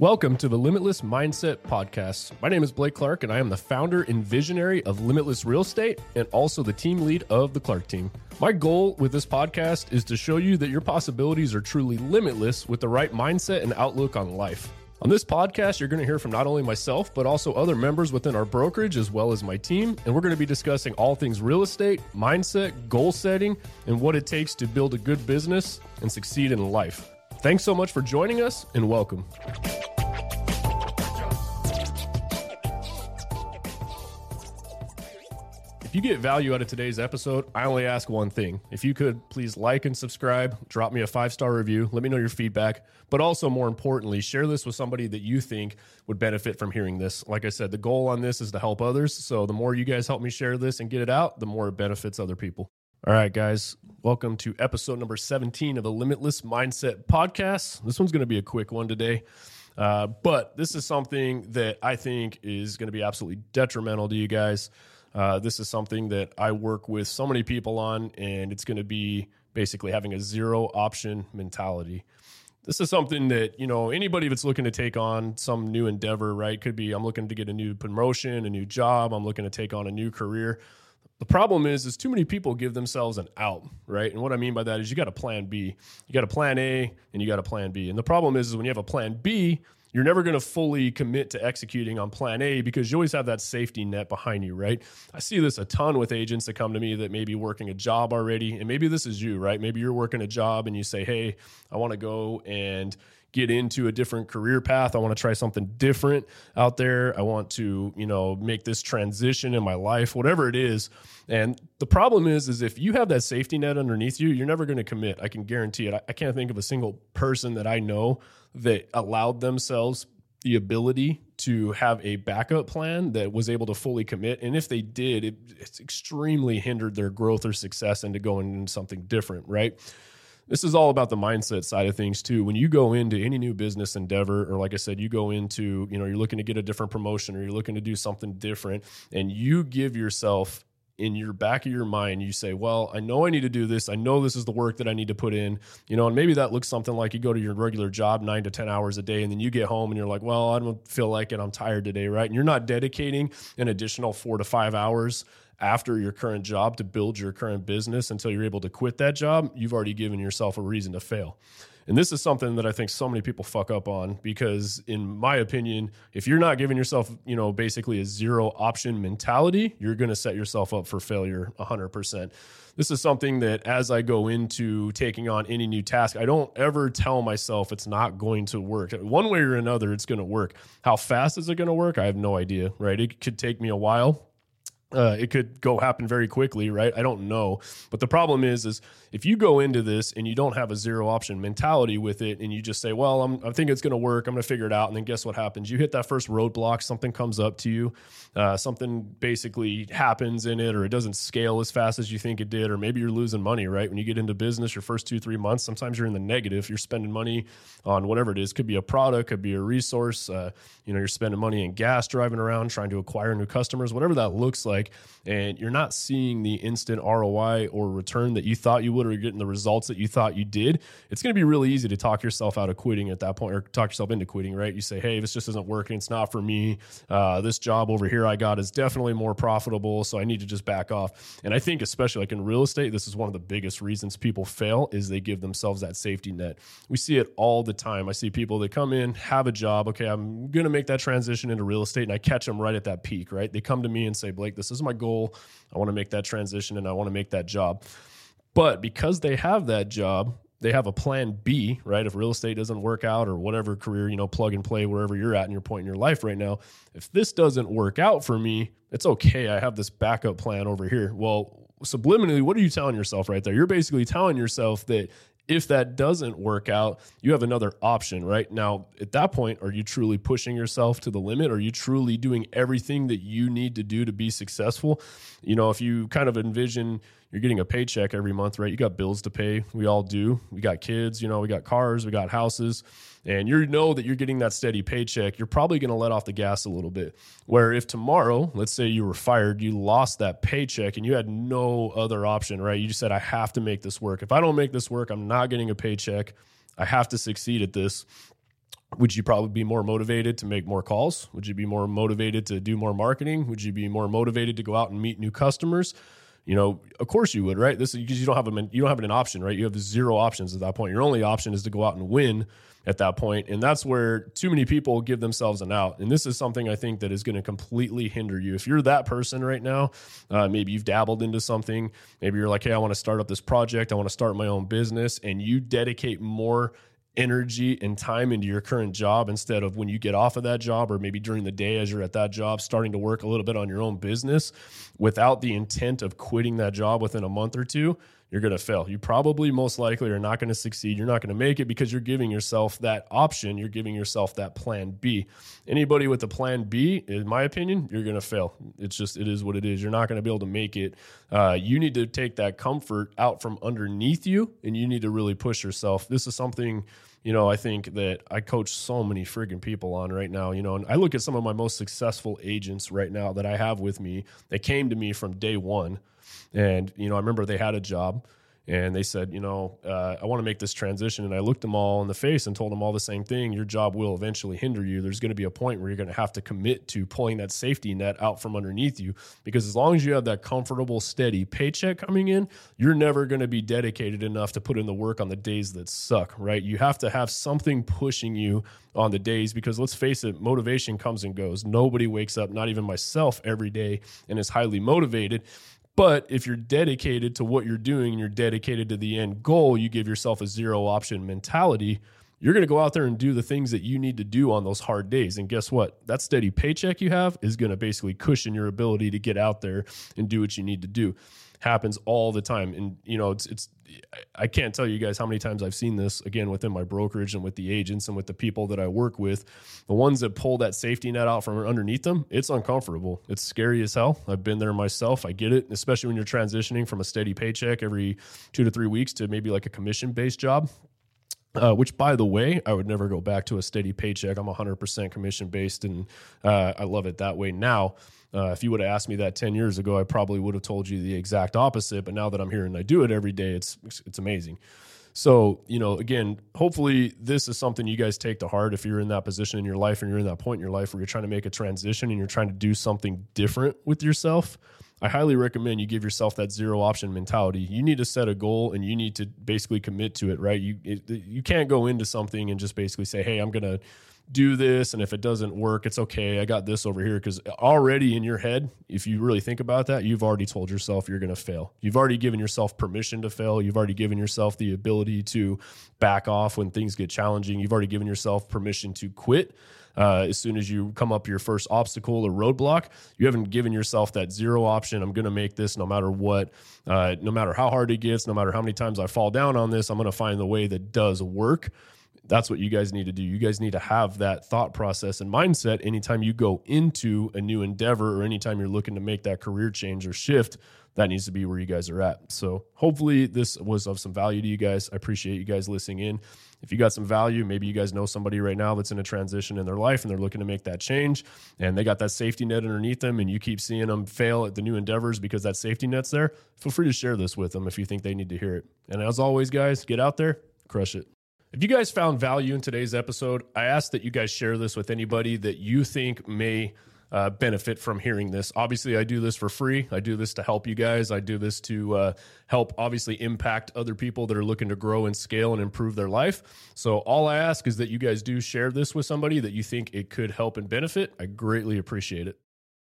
Welcome to the Limitless Mindset Podcast. My name is Blake Clark, and I am the founder and visionary of Limitless Real Estate and also the team lead of the Clark team. My goal with this podcast is to show you that your possibilities are truly limitless with the right mindset and outlook on life. On this podcast, you're going to hear from not only myself, but also other members within our brokerage as well as my team. And we're going to be discussing all things real estate, mindset, goal setting, and what it takes to build a good business and succeed in life. Thanks so much for joining us and welcome. If you get value out of today's episode, I only ask one thing. If you could please like and subscribe, drop me a five star review, let me know your feedback, but also more importantly, share this with somebody that you think would benefit from hearing this. Like I said, the goal on this is to help others. So the more you guys help me share this and get it out, the more it benefits other people. All right, guys, welcome to episode number 17 of the Limitless Mindset Podcast. This one's going to be a quick one today. Uh, but this is something that I think is going to be absolutely detrimental to you guys. Uh, this is something that I work with so many people on, and it's going to be basically having a zero option mentality. This is something that, you know, anybody that's looking to take on some new endeavor, right? Could be I'm looking to get a new promotion, a new job, I'm looking to take on a new career. The problem is, is too many people give themselves an out, right? And what I mean by that is you got a plan B, you got a plan A, and you got a plan B. And the problem is, is when you have a plan B, you're never going to fully commit to executing on plan A because you always have that safety net behind you, right? I see this a ton with agents that come to me that may be working a job already. And maybe this is you, right? Maybe you're working a job and you say, hey, I want to go and get into a different career path. I want to try something different out there. I want to, you know, make this transition in my life, whatever it is. And the problem is, is if you have that safety net underneath you, you're never going to commit. I can guarantee it. I, I can't think of a single person that I know that allowed themselves the ability to have a backup plan that was able to fully commit. And if they did, it, it's extremely hindered their growth or success into going into something different, right? this is all about the mindset side of things too when you go into any new business endeavor or like i said you go into you know you're looking to get a different promotion or you're looking to do something different and you give yourself in your back of your mind you say well i know i need to do this. I know this is the work that i need to put in. You know and maybe that looks something like you go to your regular job 9 to 10 hours a day and then you get home and you're like well i don't feel like it. I'm tired today right? And you're not dedicating an additional 4 to 5 hours after your current job to build your current business until you're able to quit that job, you've already given yourself a reason to fail. And this is something that I think so many people fuck up on because, in my opinion, if you're not giving yourself, you know, basically a zero option mentality, you're going to set yourself up for failure 100%. This is something that as I go into taking on any new task, I don't ever tell myself it's not going to work. One way or another, it's going to work. How fast is it going to work? I have no idea, right? It could take me a while uh, it could go happen very quickly, right? I don't know, but the problem is, is if you go into this and you don't have a zero option mentality with it, and you just say, "Well, I'm, I think it's going to work. I'm going to figure it out," and then guess what happens? You hit that first roadblock. Something comes up to you. Uh, something basically happens in it, or it doesn't scale as fast as you think it did, or maybe you're losing money. Right when you get into business, your first two three months, sometimes you're in the negative. You're spending money on whatever it is. Could be a product, could be a resource. Uh, you know, you're spending money in gas driving around, trying to acquire new customers, whatever that looks like and you're not seeing the instant ROI or return that you thought you would, or getting the results that you thought you did, it's going to be really easy to talk yourself out of quitting at that point, or talk yourself into quitting. Right? You say, "Hey, this just isn't working. It's not for me. Uh, this job over here I got is definitely more profitable, so I need to just back off." And I think, especially like in real estate, this is one of the biggest reasons people fail is they give themselves that safety net. We see it all the time. I see people that come in, have a job. Okay, I'm going to make that transition into real estate, and I catch them right at that peak. Right? They come to me and say, "Blake, this is my goal." goal. I want to make that transition and I want to make that job. But because they have that job, they have a plan B, right? If real estate doesn't work out or whatever career, you know, plug and play wherever you're at in your point in your life right now. If this doesn't work out for me, it's okay. I have this backup plan over here. Well, subliminally, what are you telling yourself right there? You're basically telling yourself that if that doesn't work out, you have another option, right? Now, at that point, are you truly pushing yourself to the limit? Are you truly doing everything that you need to do to be successful? You know, if you kind of envision you're getting a paycheck every month, right? You got bills to pay. We all do. We got kids, you know, we got cars, we got houses, and you know that you're getting that steady paycheck. You're probably going to let off the gas a little bit. Where if tomorrow, let's say you were fired, you lost that paycheck and you had no other option, right? You just said, I have to make this work. If I don't make this work, I'm not getting a paycheck. I have to succeed at this would you probably be more motivated to make more calls? Would you be more motivated to do more marketing? Would you be more motivated to go out and meet new customers? You know, of course you would, right? This is because you don't have a you don't have an option, right? You have zero options at that point. Your only option is to go out and win at that point, and that's where too many people give themselves an out. And this is something I think that is going to completely hinder you. If you're that person right now, uh, maybe you've dabbled into something. Maybe you're like, hey, I want to start up this project. I want to start my own business, and you dedicate more energy and time into your current job instead of when you get off of that job or maybe during the day as you're at that job starting to work a little bit on your own business without the intent of quitting that job within a month or two you're going to fail. You probably most likely are not going to succeed. You're not going to make it because you're giving yourself that option. You're giving yourself that plan B. Anybody with a plan B, in my opinion, you're going to fail. It's just, it is what it is. You're not going to be able to make it. Uh, you need to take that comfort out from underneath you and you need to really push yourself. This is something you know, I think that I coach so many friggin' people on right now, you know, and I look at some of my most successful agents right now that I have with me that came to me from day one and, you know, I remember they had a job and they said, you know, uh, I want to make this transition. And I looked them all in the face and told them all the same thing. Your job will eventually hinder you. There's going to be a point where you're going to have to commit to pulling that safety net out from underneath you because as long as you have that comfortable, steady paycheck coming in, you're never going to be dedicated enough to put in the work on the days that suck, right? You have to have something pushing you on the days because let's face it, motivation comes and goes. Nobody wakes up, not even myself, every day and is highly motivated. But if you're dedicated to what you're doing and you're dedicated to the end goal, you give yourself a zero option mentality. You're going to go out there and do the things that you need to do on those hard days. And guess what? That steady paycheck you have is going to basically cushion your ability to get out there and do what you need to do happens all the time. And you know, it's it's I can't tell you guys how many times I've seen this again within my brokerage and with the agents and with the people that I work with. The ones that pull that safety net out from underneath them, it's uncomfortable. It's scary as hell. I've been there myself. I get it, especially when you're transitioning from a steady paycheck every two to three weeks to maybe like a commission based job. Uh, which, by the way, I would never go back to a steady paycheck. I'm 100% commission based, and uh, I love it that way now. Uh, if you would have asked me that 10 years ago, I probably would have told you the exact opposite. But now that I'm here and I do it every day, it's it's amazing. So, you know, again, hopefully this is something you guys take to heart if you're in that position in your life and you're in that point in your life where you're trying to make a transition and you're trying to do something different with yourself. I highly recommend you give yourself that zero option mentality. You need to set a goal and you need to basically commit to it, right? You it, you can't go into something and just basically say, "Hey, I'm going to do this and if it doesn't work it's okay. I got this over here. Because already in your head if you really think about that you've already told yourself you're going to fail. You've already given yourself permission to fail. You've already given yourself the ability to back off when things get challenging. You've already given yourself permission to quit uh, as soon as you come up your first obstacle or roadblock you haven't given yourself that zero option i'm going to make this no matter what uh, no matter how hard it gets no matter how many times i fall down on this i'm going to find the way that does work that's what you guys need to do. You guys need to have that thought process and mindset anytime you go into a new endeavor or anytime you're looking to make that career change or shift. That needs to be where you guys are at. So, hopefully, this was of some value to you guys. I appreciate you guys listening in. If you got some value, maybe you guys know somebody right now that's in a transition in their life and they're looking to make that change and they got that safety net underneath them and you keep seeing them fail at the new endeavors because that safety net's there. Feel free to share this with them if you think they need to hear it. And as always, guys, get out there, crush it. If you guys found value in today's episode, I ask that you guys share this with anybody that you think may uh, benefit from hearing this. Obviously, I do this for free. I do this to help you guys. I do this to uh, help, obviously, impact other people that are looking to grow and scale and improve their life. So, all I ask is that you guys do share this with somebody that you think it could help and benefit. I greatly appreciate it.